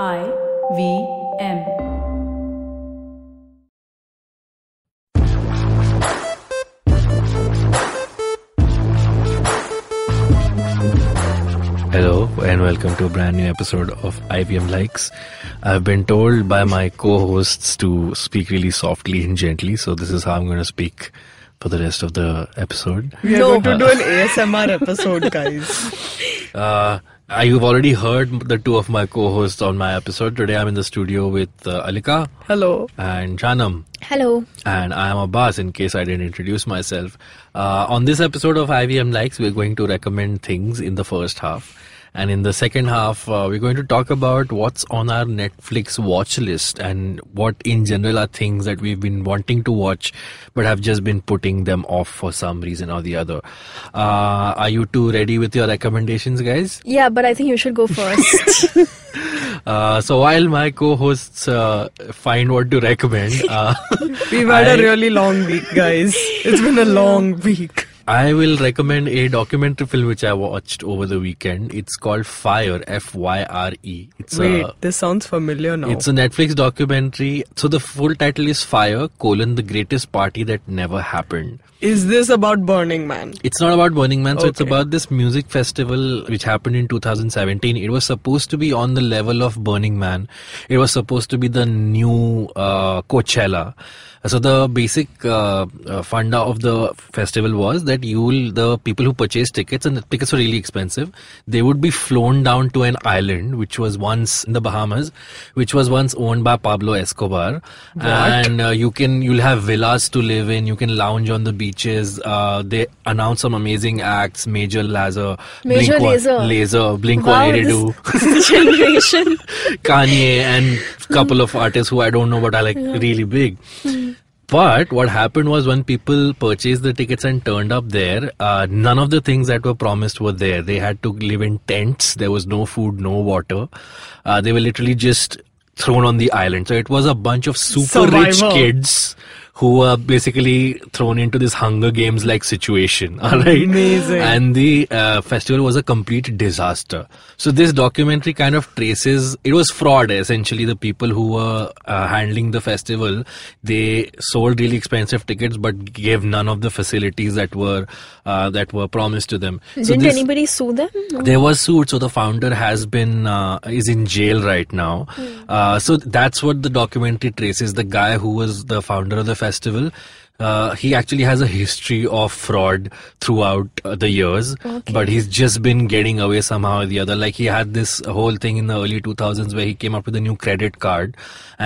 I V M. Hello and welcome to a brand new episode of IVM Likes. I've been told by my co-hosts to speak really softly and gently, so this is how I'm going to speak for the rest of the episode. We are No. going to do an ASMR episode, guys. Uh, I- you've already heard the two of my co-hosts on my episode. Today I'm in the studio with uh, Alika Hello. and Janam. Hello. And I am Abbas in case I didn't introduce myself. Uh, on this episode of IVM Likes, we're going to recommend things in the first half. And in the second half, uh, we're going to talk about what's on our Netflix watch list and what in general are things that we've been wanting to watch but have just been putting them off for some reason or the other. Uh, are you two ready with your recommendations, guys? Yeah, but I think you should go first. Uh, so while my co-hosts uh, find what to recommend, uh, We've had I- a really long week, guys. It's been a long week. I will recommend a documentary film which I watched over the weekend. It's called Fyre, F Y R E. It's Wait, a this sounds familiar now. it's a Netflix documentary. So the full title is Fyre: colon the greatest party that never happened. Is this about Burning Man? It's not about Burning Man, so it's about this music festival which happened in 2017. It was supposed to be on the level of Burning Man. It was supposed to be the new uh, Coachella. So the basic uh, uh, funda of the festival was that you will, the people who purchase tickets, and the tickets were really expensive, they would be flown down to an island which was once in the Bahamas, which was once owned by Pablo Escobar, and uh, you can you'll have villas to live in. You can lounge on the beaches. Uh, they announce some amazing acts. Major Lazer, Major Blink Lazer. Laser, Blink wow, 182. this generation. Kanye and couple of artists who I don't know but are like really big. But what happened was when people purchased the tickets and turned up there, uh, none of the things that were promised were there. They had to live in tents. There was no food, no water. Uh, they were literally just thrown on the island. So it was a bunch of super rich kids who were basically thrown into this Hunger Games like situation. All right. Amazing. And the uh, festival was a complete disaster. So this documentary kind of traces it was fraud essentially. The people who were uh, handling the festival they sold really expensive tickets but gave none of the facilities that were uh, that were promised to them. Didn't this, anybody sue them? there was sued. so the founder has been uh, is in jail right now. Uh, so that's what the documentary traces. The guy who was the founder of the festival. Uh, he actually has a history of fraud throughout uh, the years, Okay. but he's just been getting away somehow or the other. Like he had this whole thing in the early 2000s where he came up with a new credit card,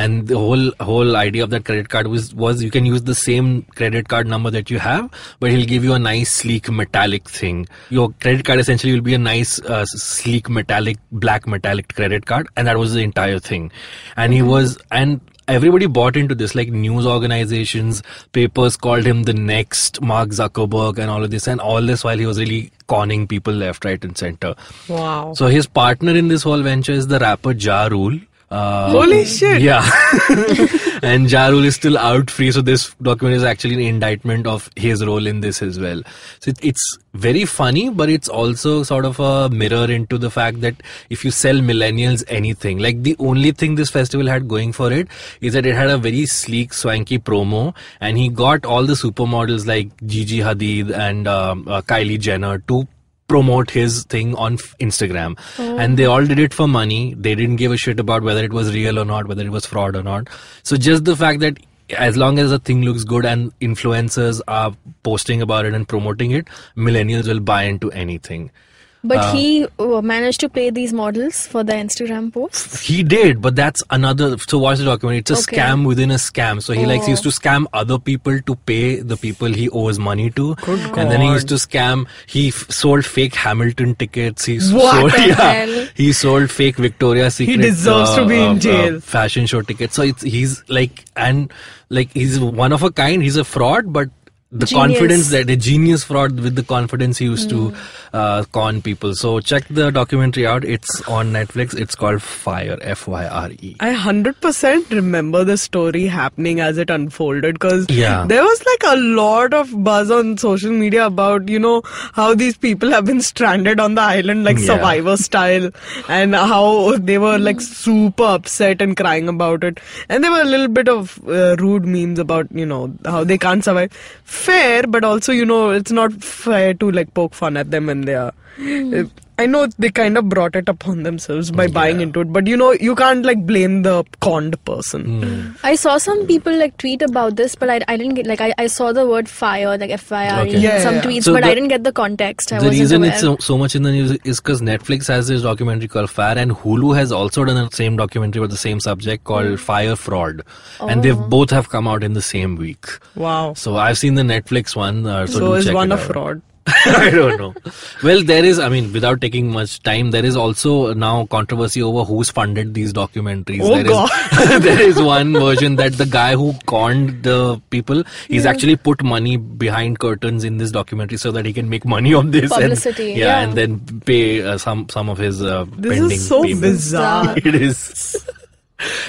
and the whole whole idea of that credit card was was you can use the same credit card number that you have, but he'll give you a nice sleek metallic thing. Your credit card essentially will be a nice uh, sleek metallic black metallic credit card, and that was the entire thing. And he was and everybody bought into this like news organizations papers called him the next mark zuckerberg and all of this and all this while he was really conning people left right and center Wow. so his partner in this whole venture is the rapper ja rule uh, Holy shit. yeah and ja rule is still out free so this document is actually an indictment of his role in this as well so it, it's very funny but it's also sort of a mirror into the fact that if you sell millennials anything like the only thing this festival had going for it is that it had a very sleek swanky promo and he got all the supermodels like Gigi Hadid and um, uh, Kylie Jenner to promote his thing on Instagram. Oh. And they all did it for money. They didn't give a shit about whether it was real or not, whether it was fraud or not. So just the fact that as long as a thing looks good and influencers are posting about it and promoting it, millennials will buy into anything. But uh, he uh, managed to pay these models for the Instagram posts. He did, but that's another. So watch the documentary. It's a Okay. scam within a scam. So he likes he Oh. used to oh. scam other people to pay the people he owes money to, Good and then he used to scam. He f- sold fake Hamilton tickets. He What sold the yeah, hell? he sold fake Victoria's Secret. He deserves to uh, be in uh, jail. fashion show tickets. So it's he's like and like he's one of a kind. He's a fraud, but the Genius. confidence that the genius fraud with the confidence he used to uh, con people. So check the documentary out. It's on Netflix. It's called Fyre. F Y R E. I 100% remember the story happening as it unfolded because Yeah. there was like a lot of buzz on social media about, you know, how these people have been stranded on the island like Yeah. survivor style and how they were like super upset and crying about it. And there were a little bit of uh, rude memes about, you know, how they can't survive. Fair, but also, you know, it's not fair to like poke fun at them when they are. Uh, I know they kind of brought it upon themselves by buying into it, but you know, you can't like blame the conned person. I saw some people like tweet about this, but I, I didn't get like I, I saw the word fire like F I R E Okay. in Yeah, some yeah. tweets, So but the- I didn't get the context. I the reason aware. it's so, so much in the news is because Netflix has this documentary called Fyre, and Hulu has also done the same documentary with the same subject called Fyre Fraud, and they've both have come out in the same week. Wow. So I've seen the Netflix one. Uh, so So, do is check one it a out. fraud? I don't know. Well, there is, I mean, without taking much time, there is also now controversy over who's funded these documentaries. Oh, There is- God. there is one version that the guy who conned the people, he's actually put money behind curtains in this documentary so that he can make money on this. Publicity, And, yeah, yeah. and then pay uh, some some of his uh, This pending is so payments. bizarre. It is.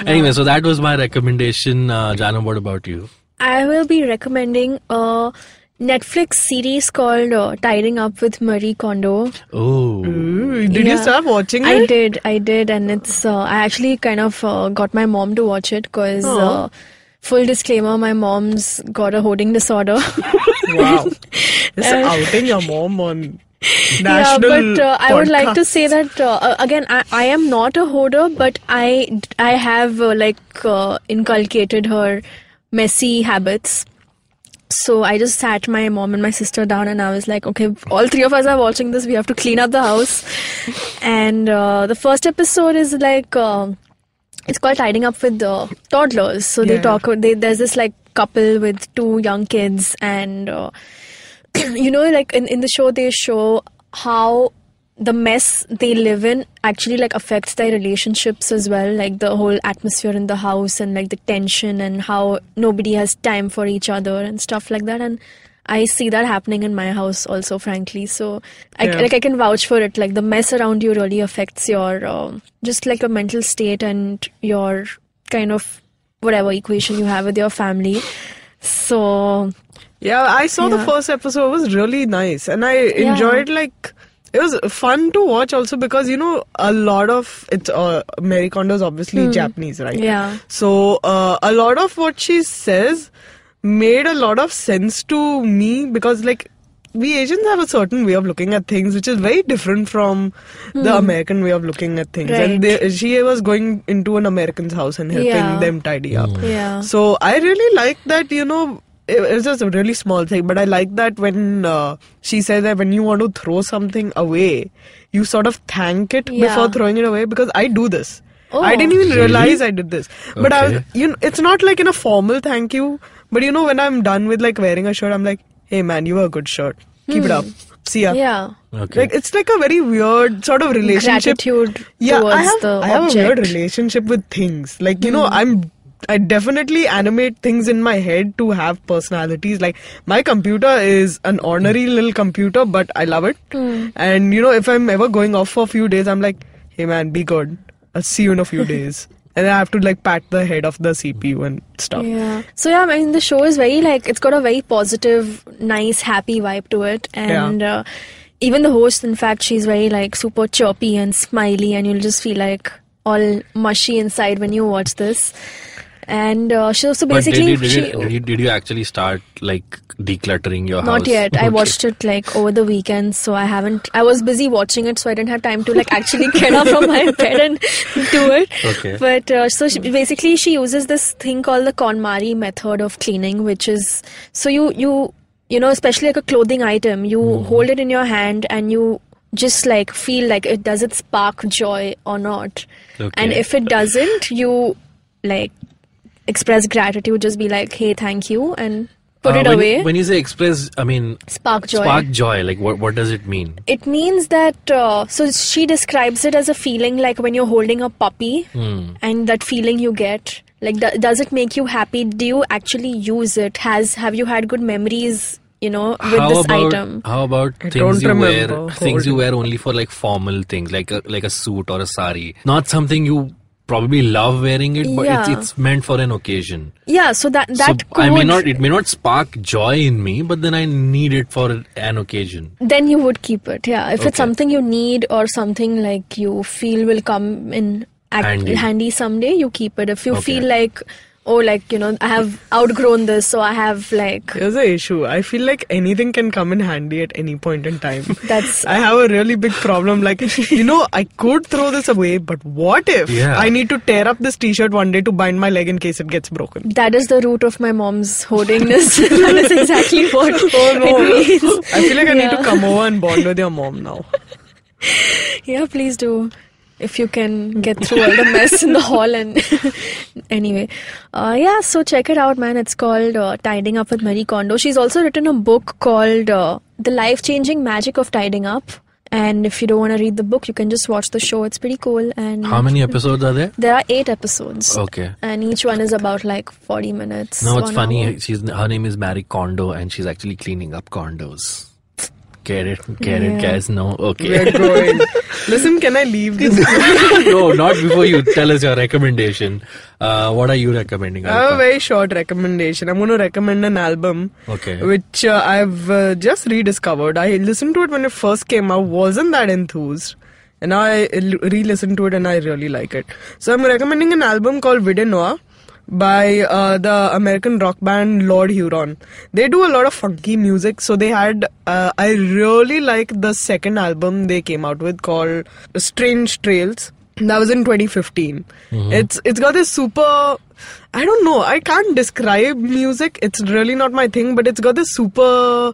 anyway, so that was my recommendation. Uh, Janu, what about you? I will be recommending a Netflix series called uh, Tidying Up with Marie Kondo. Oh. Ooh, did you Yeah. start watching it? I did, I did, and it's. Uh, I actually kind of uh, got my mom to watch it because. Aw. Uh, full disclaimer: my mom's got a hoarding disorder. Wow. Just Uh, outing your mom on National yeah, but uh, I would like to say that uh, uh, again. I, I am not a hoarder, but I I have uh, like uh, inculcated her messy habits. So I just sat my mom and my sister down, and I was like, okay, all three of us are watching this. We have to clean up the house. And uh, the first episode is like. Uh, it's called tidying up with uh, toddlers so they talk they, there's this like couple with two young kids and uh, you know like in, in the show they show how the mess they live in actually like affects their relationships as well like the whole atmosphere in the house and like the tension and how nobody has time for each other and stuff like that and I see that happening in my house also, frankly. So, I, Yeah. like, I can vouch for it. Like, the mess around you really affects your, um, just like your mental state and your kind of whatever equation you have with your family. So, Yeah, I saw the first episode. It was really nice, and I enjoyed like. It was fun to watch also because you know a lot of it's uh, Mary is obviously Japanese, right? Hmm. yeah. So uh, a lot of what she says made a lot of sense to me because like we Asians have a certain way of looking at things which is very different from the American way of looking at things. And Hmm. They, she was going into an American's house and helping Yeah. them tidy up. Yeah. So I really like that, you know, it, it's just a really small thing, but I like that when uh, she said that when you want to throw something away, you sort of thank it Yeah. before throwing it away because I do this. Oh. I didn't even Really? realize I did this. But I was, you know, it's not like in a formal thank you, but you know, when I'm done with like wearing a shirt, I'm like, hey man, you were a good shirt. Keep it up. See ya. Hmm. Yeah. Okay. Like it's like a very weird sort of relationship Gratitude yeah, towards I have, the I have object. Hmm. a weird relationship with things. Like, you know, I'm I definitely animate things in my head to have personalities. Like my computer is an ornery little computer, but I love it. Hmm. And you know, if I'm ever going off for a few days, I'm like, hey man, be good. I'll see you in a few days. And then I have to like pat the head of the CPU and stuff. Yeah. So yeah, I mean the show is very like it's got a very positive, nice, happy vibe to it, and uh, even the host, in fact, she's very like super chirpy and smiley, and you'll just feel like all mushy inside when you watch this. And uh, she also basically did you, did, she, you, did, you, did you actually start like decluttering your house? not yet. I watched it like over the weekend, so I haven't. I was busy watching it, so I didn't have time to like actually get up from my bed and do it. Okay. But uh, so she, basically, she uses this thing called the KonMari method of cleaning, which is so you you you know, especially like a clothing item, you Mm-hmm. hold it in your hand and you just like feel like it does it spark joy or not. okay. And if it doesn't, you like express gratitude. Just be like, hey, thank you, and put Uh, it when, away. When you say express, I mean spark joy. spark joy. Like what? What does it mean? It means that, uh, so she describes it as a feeling like when you're holding a puppy Hmm. and that feeling you get Like, do, does it make you happy? Do you actually use it? Has have you had good memories? You know, with how this about item. how about I things you remember wear things you wear only for like formal things like a like a suit or a sari not something you probably love wearing it but it's, Yeah. it's meant for an occasion Yeah, so that that so I may not it may not spark joy in me but then I need it for an occasion then you would keep it yeah if Okay. it's something you need or something like you feel will come in act- Handy. handy. someday you keep it if you Okay. feel like oh like you know i have outgrown this so i have like there's the issue. I feel like anything can come in handy at any point in time. That's- I have a really big problem. Like, you know, I could throw this away, but what if Yeah. I need to tear up this t-shirt one day to bind my leg in case it gets broken? that is the root of my mom's hoardingness that is exactly what Oh no. it means I feel like I need to come over and bond with your mom now. yeah please do if you can get through all the mess in the hall and anyway. Uh, yeah so check it out man. It's called uh, tidying up with marie kondo. She's also written a book called uh, the life changing magic of tidying up. And if you don't want to read the book you can just watch the show. It's pretty cool and how many episodes are there? There are eight episodes. Okay. And each one is about like 40 minutes no it's funny. hour. she's her name is Mary Kondo and she's actually cleaning up condos get it get it guys no okay We're going. Listen, can I leave this? no, not before you tell us your recommendation. Uh, what are you recommending? I have a very short recommendation. I'm going to recommend an album Okay. which uh, I've uh, just rediscovered. I listened to it when it first came out, wasn't that enthused. And I re listened to it and I really like it. So I'm recommending an album called Vide Noir by uh, the American rock band Lord Huron. They do a lot of funky music. So they had, uh, I really like the second album they came out with called Strange Trails. That was in 2015. It's it's got this super I don't know. I can't describe music. It's really not my thing, but it's got this super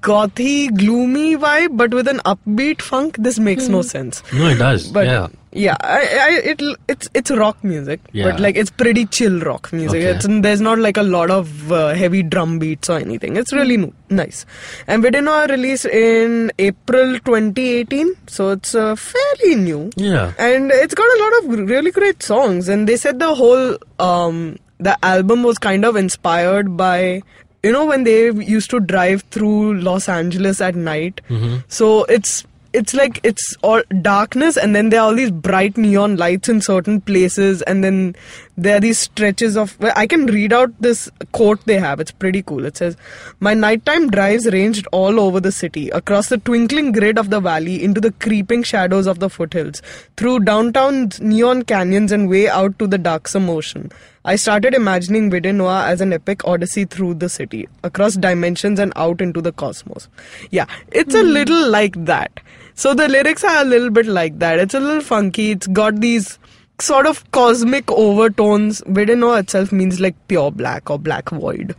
gothy, gloomy vibe, but with an upbeat funk. This makes no sense. No, it does. But yeah. Yeah, I, I, it, it's it's rock music, Yeah. but like it's pretty chill rock music. Okay. It's there's not like a lot of uh, heavy drum beats or anything. It's really no, nice. And Vide Noir released in April 2018, so it's uh, fairly new Yeah. and it's got a lot of really great songs and they said the whole um the album was kind of inspired by you know when they used to drive through los angeles at night so it's it's like it's all darkness and then there are all these bright neon lights in certain places and then there are these stretches of well, i can read out this quote they have. It's pretty cool. It says my nighttime drives ranged all over the city across the twinkling grid of the valley into the creeping shadows of the foothills through downtown's neon canyons and way out to the darksome ocean. I started imagining Vide Noir as an epic odyssey through the city across dimensions and out into the cosmos. Yeah it's a hmm. little like that so the lyrics are a little bit like that. It's a little funky. It's got these sort of cosmic overtones. Vide itself means like pure black or black void.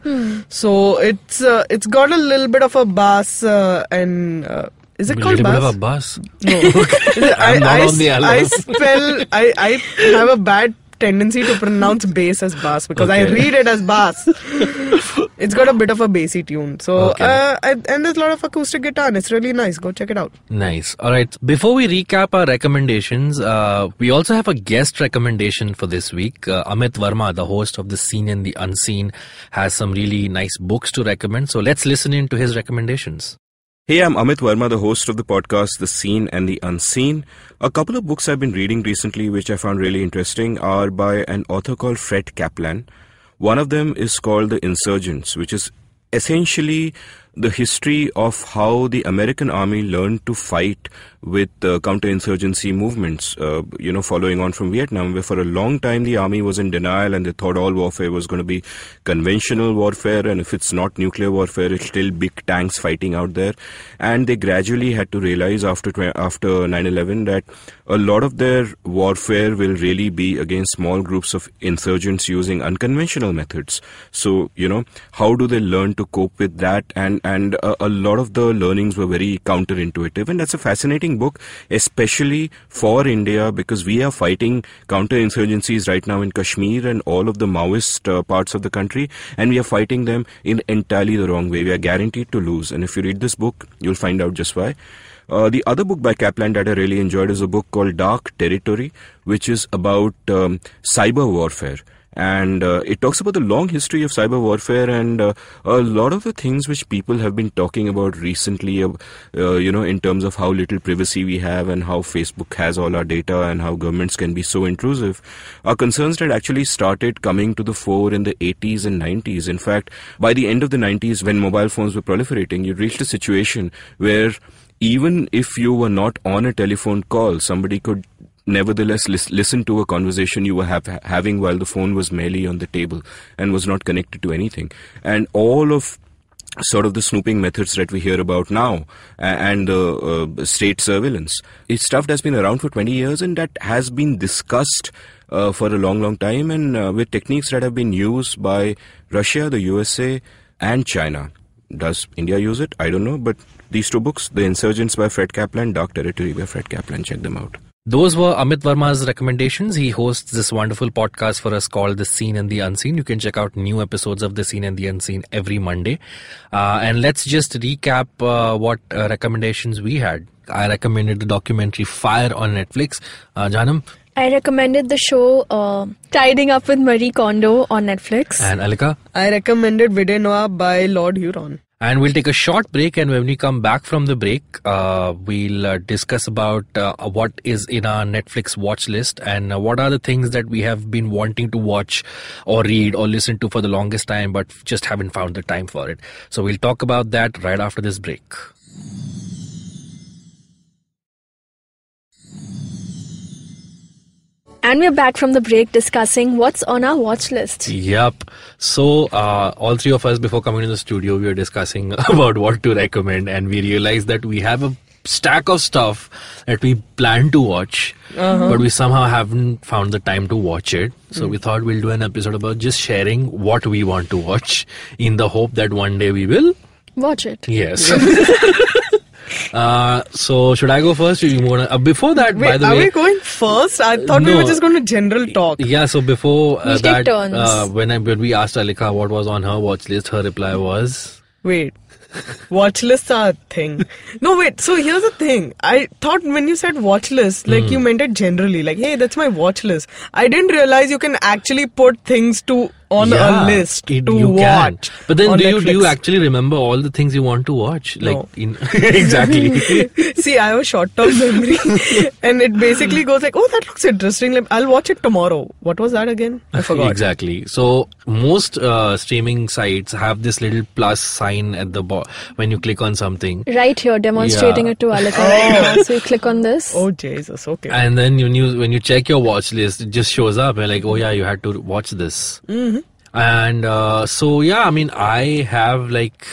So it's uh, it's got a little bit of a bass uh, and uh, is it A called little bit bass? of a bus. No. I'm not on the I spell I, I have a bad tendency to pronounce bass as bass because I read it as bass. it's got a bit of a bassy tune. So Okay. uh, and and there's a lot of acoustic guitar and it's really nice. Go check it out. Nice. All right. Before we recap our recommendations, uh, we also have a guest recommendation for this week. Uh, Amit Verma, the host of The Seen and the Unseen, has some really nice books to recommend. So let's listen in to his recommendations. Hey, I'm Amit Verma, the host of the podcast The Seen and the Unseen. A couple of books I've been reading recently, which I found really interesting, are by an author called Fred Kaplan. One of them is called The Insurgents, which is essentially the history of how the American army learned to fight with uh, counterinsurgency movements, uh, you know, following on from Vietnam, where for a long time the army was in denial and they thought all warfare was going to be conventional warfare, and if it's not nuclear warfare, it's still big tanks fighting out there. And they gradually had to realize after after 9/11 that a lot of their warfare will really be against small groups of insurgents using unconventional methods. So you know, how do they learn to cope with that? And and uh, a lot of the learnings were very counterintuitive, and that's a fascinating book, especially for India because we are fighting counterinsurgencies right now in Kashmir and all of the Maoist uh, parts of the country, and we are fighting them in entirely the wrong way. We are guaranteed to lose, and if you read this book, you'll find out just why. Uh, the other book by Kaplan that I really enjoyed is a book called Dark Territory, which is about um, cyber warfare and uh, it talks about the long history of cyber warfare and uh, a lot of the things which people have been talking about recently. Uh, uh, you know, in terms of how little privacy we have and how Facebook has all our data and how governments can be so intrusive, are concerns that actually started coming to the fore in the 80s and 90s. In fact, by the end of the 90s, when mobile phones were proliferating, you reached a situation where even if you were not on a telephone call, somebody could nevertheless lis- listen to a conversation you were having while the phone was merely on the table and was not connected to anything. And all of sort of the snooping methods that we hear about now and uh, uh, state surveillance. It's stuff that's been around for 20 years and that has been discussed uh, for a long, long time and uh, with techniques that have been used by Russia, the USA, and China. Does India use it? I don't know. But these two books, The Insurgents by Fred Kaplan, Dark Territory by Fred Kaplan, check them out. Those were Amit Verma's recommendations. He hosts this wonderful podcast for us called The Seen and the Unseen. You can check out new episodes of The Seen and the Unseen every Monday. Uh, and let's just recap uh, what uh, recommendations we had. I recommended the documentary Fyre on Netflix. Uh, Janam I recommended the show uh, Tidying Up with Marie Kondo on Netflix. and Alika. I recommended Vide Noir by Lord Huron. And we'll take a short break, and when we come back from the break, uh, we'll uh, discuss about uh, what is in our Netflix watch list and what are the things that we have been wanting to watch or read or listen to for the longest time, but just haven't found the time for it. So we'll talk about that right after this break. And we're back from the break discussing what's on our watch list. Yep. So, uh, all three of us, before coming to the studio, we were discussing about what to recommend, and we realized that we have a stack of stuff that we plan to watch, but we somehow haven't found the time to watch it. So, we thought we'll do an episode about just sharing what we want to watch in the hope that one day we will. Watch it. Yes. uh, so, should I go first? Or you wanna, uh, before that, Wait, by the are way. we going first? I thought we were just going to general talk. Yeah, so before uh, that, uh, when I when we asked Alika what was on her watch list, her reply was Wait. Watch lists are a thing. No, wait. So here's the thing. I thought when you said watch list, like Hmm. you meant it generally. Like, hey, that's my watch list. I didn't realize you can actually put things to on yeah, a list it- to you can. But then, on do you do you actually remember all the things you want to watch? Like No. in exactly. See, I have a short-term memory, and it basically goes like, "Oh, that looks interesting. Like, I'll watch it tomorrow." What was that again? I forgot. Exactly. So most uh, streaming sites have this little plus sign at the bottom when you click on something. Right here, demonstrating Yeah. it to Alika right now. So you click on this. Oh Jesus. Okay. And then when you when you check your watch list, it just shows up. You're like, oh yeah, you had to watch this. Mm-hmm. And uh, so yeah, I mean, I have like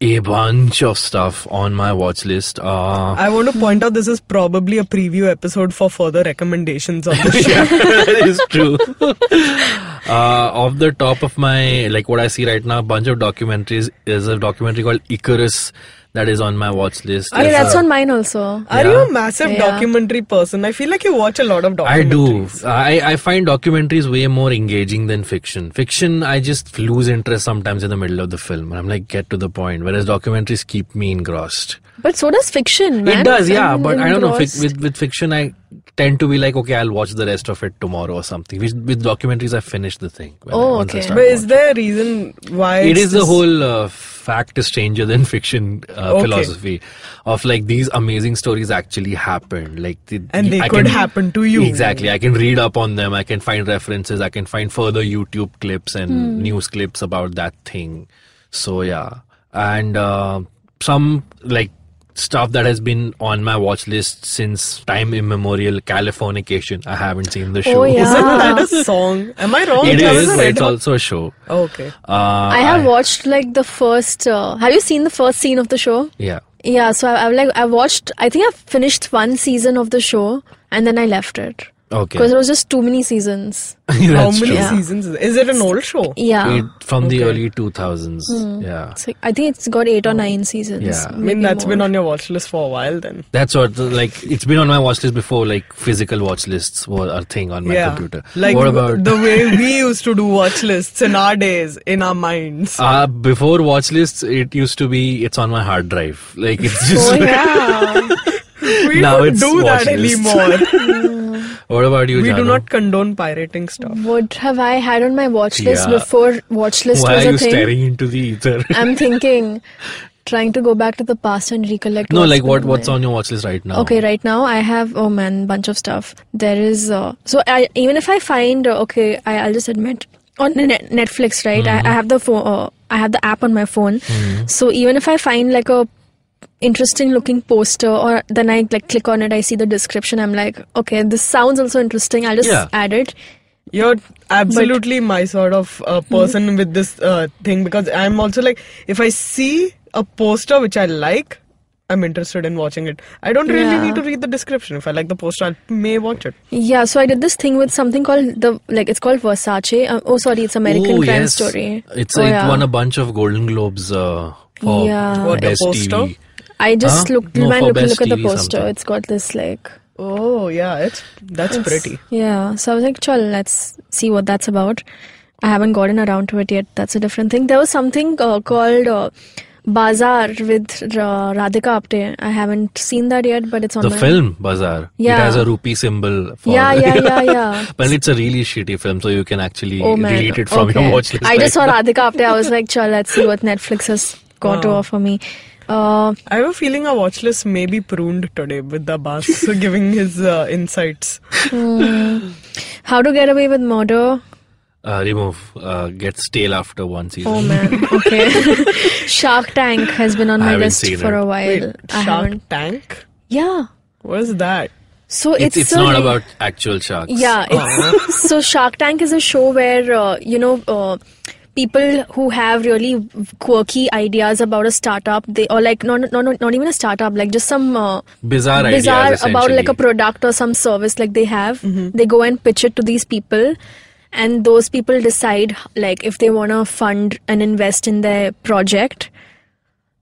a bunch of stuff on my watch list. Uh, I want to point out this is probably a preview episode for further recommendations on the show. that is true. uh, off the top of my like what I see right now, a bunch of documentaries. There's a documentary called Icarus that is on my watch list. Okay, There's that's a- on mine also. Are Yeah. you a massive Yeah. documentary person? I feel like you watch a lot of documentaries. I do. I, I find documentaries way more engaging than fiction. Fiction, I just lose interest sometimes in the middle of the film. I'm like, get to the point. Whereas documentaries keep me engrossed. But so does fiction, man. It does, yeah. I'm but I don't know. Fic- with with fiction, I tend to be like, okay, I'll watch the rest of it tomorrow or something. With, with documentaries, I finish the thing. Oh, I okay. But is watching. there a reason why it's the whole uh, fact is stranger than fiction uh, Okay. philosophy of like these amazing stories actually happened like the, And they I could happen to you. exactly i can read up on them i can find references i can find further youtube clips and Hmm. news clips about that thing so yeah and uh, some like stuff that has been on my watch list since time immemorial californication i haven't seen the show Oh, yeah. Isn't that a song? Am I wrong? it That was is a but it's also a show Oh, okay. uh, I have watched like the first. Uh, have you seen the first scene of the show? yeah Yeah, so I, I've like I watched. I think I finished one season of the show and then I left it okay because there was just too many seasons. How many true. Yeah. seasons is it an old show? Yeah, it, from the early 2000s yeah It's like- I think it's got eight or nine seasons. Yeah. I I mean, maybe that's been on your watch list for a while then. that's what like it's been on my watch list before like physical watch lists were a thing on my yeah. computer Like what about the way we used to do watch lists in our days, in our minds. uh, before watch lists it used to be it's on my hard drive like it's just Oh yeah, We Now don't it's do that watch list. anymore. What about you, we do not condone pirating stuff. What have I had on my watch list Yeah. before watch list Why was are a you staring into the ether? I'm thinking, trying to go back to the past and recollect. no, like what what's on your watch list right now? Okay, right now I have oh man, bunch of stuff. There is uh, so I even if I find uh, okay, I, I'll just admit on the net, Netflix, right? I, I have the phone, uh, I have the app on my phone. So even if I find like a interesting looking poster or then I like click on it, I see the description. I'm like, okay, this sounds also interesting. I'll just Yeah. add it. You're absolutely my sort of uh, person with this uh, thing because I'm also like, if I see a poster which I like, I'm interested in watching it. I don't really Yeah. need to read the description. If I like the poster, I may watch it. Yeah, so I did this thing with something called the like it's called Versace. Uh, oh, sorry, it's American oh, Crime yes. Story. It's Oh, it yeah. won a bunch of Golden Globes uh, for Yeah. What, the best poster? TV. I just Huh? looked No, man, for look, look at the TV poster. something. It's got this like Oh yeah, it's that's it's- pretty. Yeah, so I was like, "Chal, let's see what that's about." I haven't gotten around to it yet. That's a different thing. There was something uh, called uh, Bazaar with uh, Radhika Apte. I haven't seen that yet, but it's on The my film Bazaar. Yeah. It has a rupee symbol. For Yeah, yeah, yeah, yeah. but it's a really shitty film, so you can actually Oh man, delete it from okay. your watch list. I just saw now. Radhika Apte. I was like, "Chal, let's see what Netflix has got to offer me." Uh, I have a feeling our watch list may be pruned today with the boss giving his uh, insights. How to Get Away with Murder. Uh, remove. Uh, gets stale after one season. Oh man, okay. Shark Tank has been on I my list for it. a while. Wait, I Shark haven't. Tank? Yeah. What is that? So it's it's it's a not re- about actual sharks. Yeah. It's, so Shark Tank is a show where uh, you know. People who have really quirky ideas about a startup, they or like not not not, not even a startup, like just some uh, Bizarre, bizarre ideas, about like a product or some service like they have. They go and pitch it to these people and those people decide like if they want to fund and invest in their project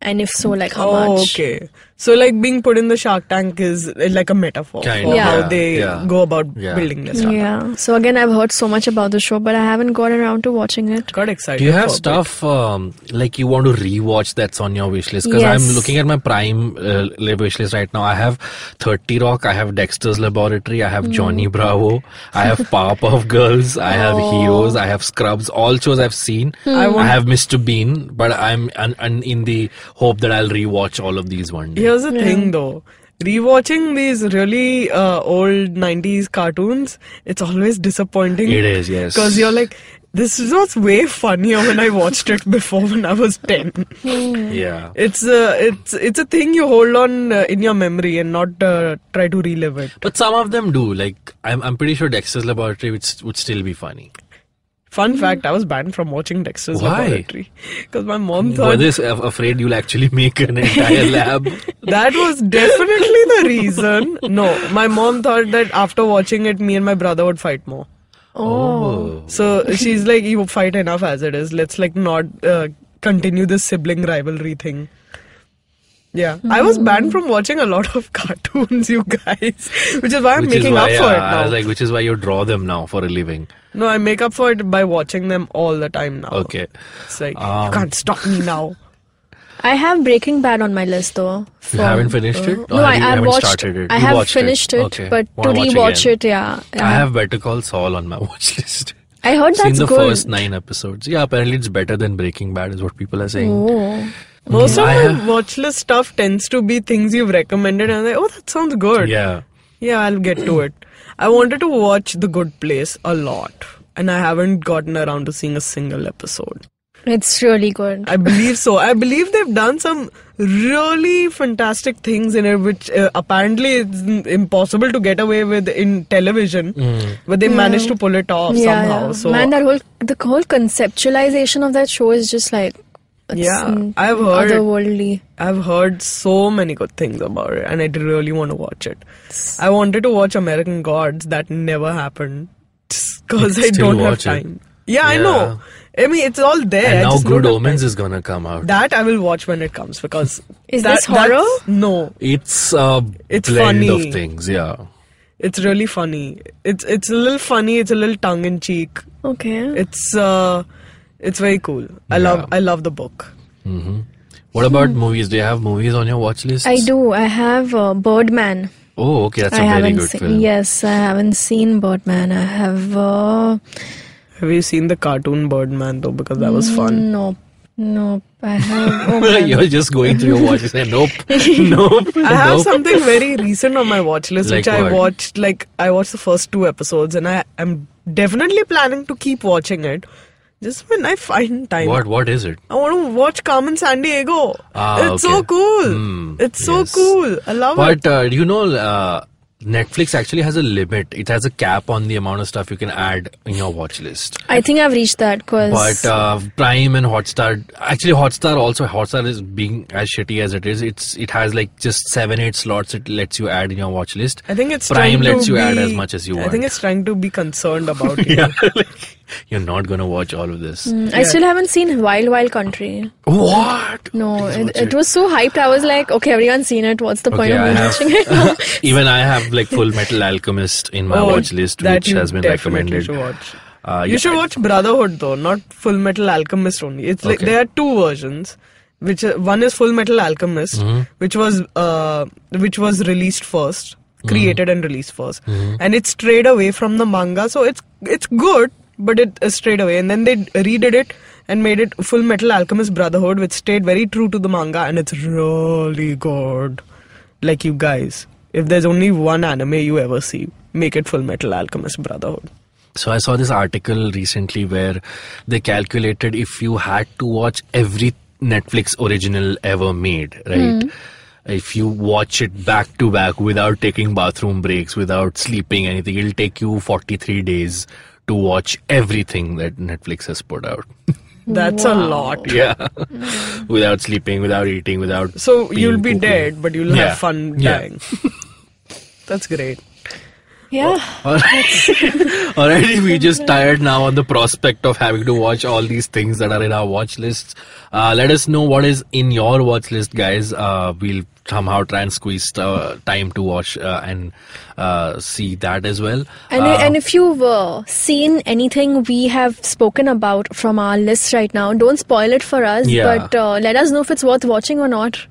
and if so like how oh, much. okay. So, like being put in the Shark Tank is uh, like a metaphor Kind for of, how yeah, they yeah. go about Yeah. building their startup. yeah so again i've heard so much about the show but i haven't got around to watching it Got excited. Do you have for a bit. stuff um, like you want to rewatch that's on your wish list? Because I'm looking at my Prime uh, wish list right now. I have 30 Rock, I have Dexter's Laboratory, I have Johnny Bravo, I have Powerpuff Girls, I have Heroes, I have Scrubs. All shows I've seen. I, want- have Mr. Bean, but I'm un, un, in the hope that I'll rewatch all of these one day. Here's the thing though. Rewatching these really uh, old 90s cartoons, it's always disappointing. It is, yes. Because you're like, this was way funnier when I watched it before when I was 10. Yeah. It's a, it's, it's a thing you hold on uh, in your memory and not uh, try to relive it. But some of them do. Like, I'm, I'm pretty sure Dexter's Laboratory would, would still be funny. Fun fact, I was banned from watching Dexter's Why? Laboratory. Because my mom Were thought they s- afraid you'll actually make an entire lab? that was definitely the reason. No, my mom thought that after watching it, me and my brother would fight more. Oh. So she's like, you fight enough as it is. Let's like not uh, continue this sibling rivalry thing. Yeah, I was banned from watching a lot of cartoons, you guys, which is why I'm Which making why, up for it uh, I now. was like, which is why you draw them now for a living. No, I make up for it by watching them all the time now. Okay. It's like Um, you can't stop me now. i have breaking bad on my list though You haven't finished it? Or no I, have you, I've haven't watched started it? i have finished it, Okay. but to Wanna watch rewatch again? it yeah, I have Better Call Saul on my watch list. I heard Seen that's the good first nine episodes. Yeah, apparently it's better than Breaking Bad, is what people are saying. oh Most of I my watch list stuff tends to be things you've recommended, and I'm like, oh, that sounds good. Yeah. Yeah, I'll get to it. I wanted to watch The Good Place a lot, and I haven't gotten around to seeing a single episode. it's really good I believe so. I believe they've done some really fantastic things in it, which uh, apparently it's impossible to get away with in television, but they managed to pull it off somehow. So man that whole the whole conceptualization of that show is just like it's Yeah, I've heard- otherworldly I've heard so many good things about it, and I really want to watch it. I wanted to watch American Gods, that never happened because I don't have watch it. time. Yeah, I know. I mean, it's all there. And now Good Omens is gonna come out. That I will watch when it comes because Is that, this horror? No, It's a It's blend funny. of things, yeah. it's really funny. It's it's a little funny. It's a little tongue in cheek. okay It's uh, it's very cool. I love I love the book. hmm What about movies? Do you have movies on your watch list? I do. I have uh, Birdman. Oh, okay, that's a I very good seen. film. Yes, I haven't seen Birdman. I have. Uh, Have you seen the cartoon Birdman though? Because that was fun. Nope. Nope. I have. Oh. You're just going through your watch list and nope, nope, I have nope. something very recent on my watch list, Like which I watched. Like I watched the first two episodes, and I am definitely planning to keep watching it. Just when I find time. What? What is it? I want to watch Carmen Sandiego. Ah, it's okay. so cool. Hmm, it's so yes. cool. I love it. But uh, you know, uh, Netflix actually has a limit. It has a cap on the amount of stuff you can add in your watch list. I think I've reached that because. But uh, Prime and Hotstar, actually Hotstar also Hotstar is being as shitty as it is. It's it has like just seven eight slots it lets you add in your watch list. I think it's Prime lets you add as much as you want. I think it's trying to be concerned about you. yeah, like, you're not gonna watch all of this. Mm, I still haven't seen Wild Wild Country. What? No, Let's it, it was so hyped. I was like, okay, everyone's seen it. What's the point Okay, of have- watching it? Even I have like Full Metal Alchemist in my Oh, watch list, which has been definitely recommended. Should watch. Uh, you yeah, should watch Brotherhood though, not Full Metal Alchemist only. It's like there are two versions. Which uh, one is Full Metal Alchemist, Mm-hmm. which was uh, which was released first, Mm-hmm. created and released 1st and it strayed away from the manga. So it's it's good, but it uh, strayed away. And then they redid it and made it Full Metal Alchemist Brotherhood, which stayed very true to the manga, and it's really good. Like you guys, if there's only one anime you ever see, make it Full Metal Alchemist Brotherhood. So I saw this article recently where they calculated if you had to watch every Netflix original ever made, right? If you watch it back to back without taking bathroom breaks, without sleeping, anything, it'll take you 43 days to watch everything that Netflix has put out. That's a lot. yeah. without sleeping, without eating, without. So you'll be poopy. dead, but you'll Yeah. have fun Yeah. dying. That's great. Yeah. All right. Alrighty, we just tired now on the prospect of having to watch all these things that are in our watch lists. Uh, let us know what is in your watch list, guys. Uh, we'll somehow try and squeeze uh, time to watch uh, and uh, see that as well. And, Uh, and if you've uh, seen anything we have spoken about from our list right now, don't spoil it for us. Yeah. But uh, let us know if it's worth watching or not.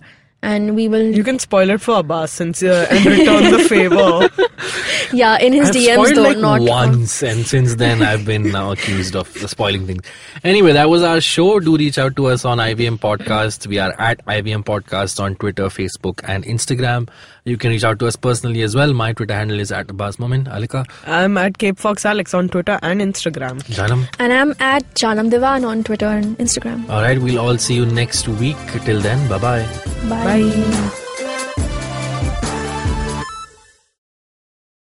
And we will, You can spoil it for Abbas since uh, and return the favor. yeah, in his I've DMs though, like not once, and since then I've been now accused of spoiling things. Anyway, that was our show. Do reach out to us on IVM Podcast. We are at IVM Podcast on Twitter, Facebook, and Instagram. You can reach out to us personally as well. My Twitter handle is at Abbas Momin. Alika, I'm at Cape Fox Alex on Twitter and Instagram. Janam. And I'm at Janam Devan on Twitter and Instagram. All right, we'll all see you next week. Till then, bye bye. Bye. Bye.